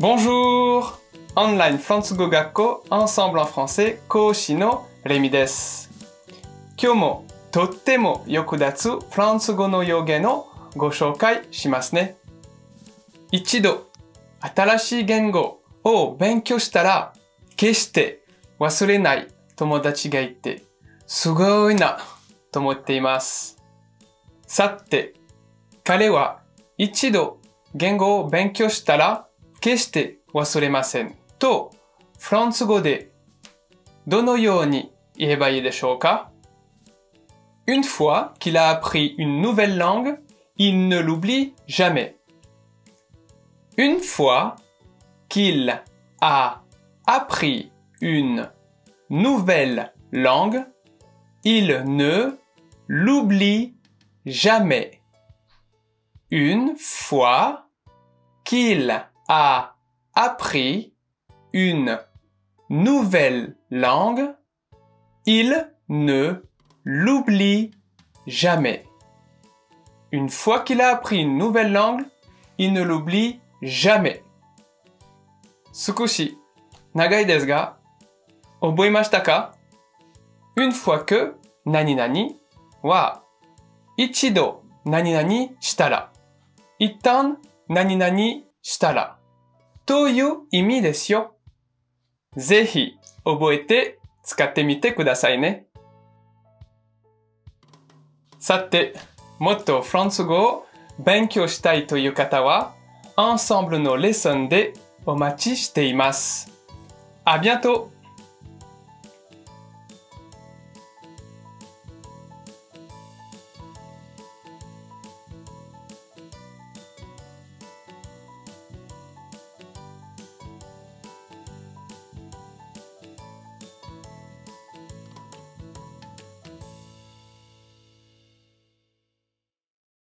Bonjour! Online フランス語学校 Ensemble en français 講師のレミです。今日もとっても役立つフランス語の用言をご紹介しますね。一度新しい言語を勉強したら決して忘れない友達がいてすごいなと思っています。さて、彼は一度言語を勉強したら決して忘れませんとフランス語でどのように言えばいいでしょうか Une fois qu'il a appris une nouvelle langue, il ne l'oublie jamais. Une fois qu'il a appris une nouvelle langue, il ne l'oublie jamais. Une fois qu'il a appris une nouvelle langue, il ne l'oublie jamais. Une fois qu'il a appris une nouvelle langue, il ne l'oublie jamais. 少し長いですが、覚えましたか ?une fois que 何々は一度何々したら、一旦何々したら という意味ですよ。ぜひ覚えて使ってみてくださいね。さて、もっとフランス語を勉強したいという方は、アンサンブルのレッスンでお待ちしています。ありがとう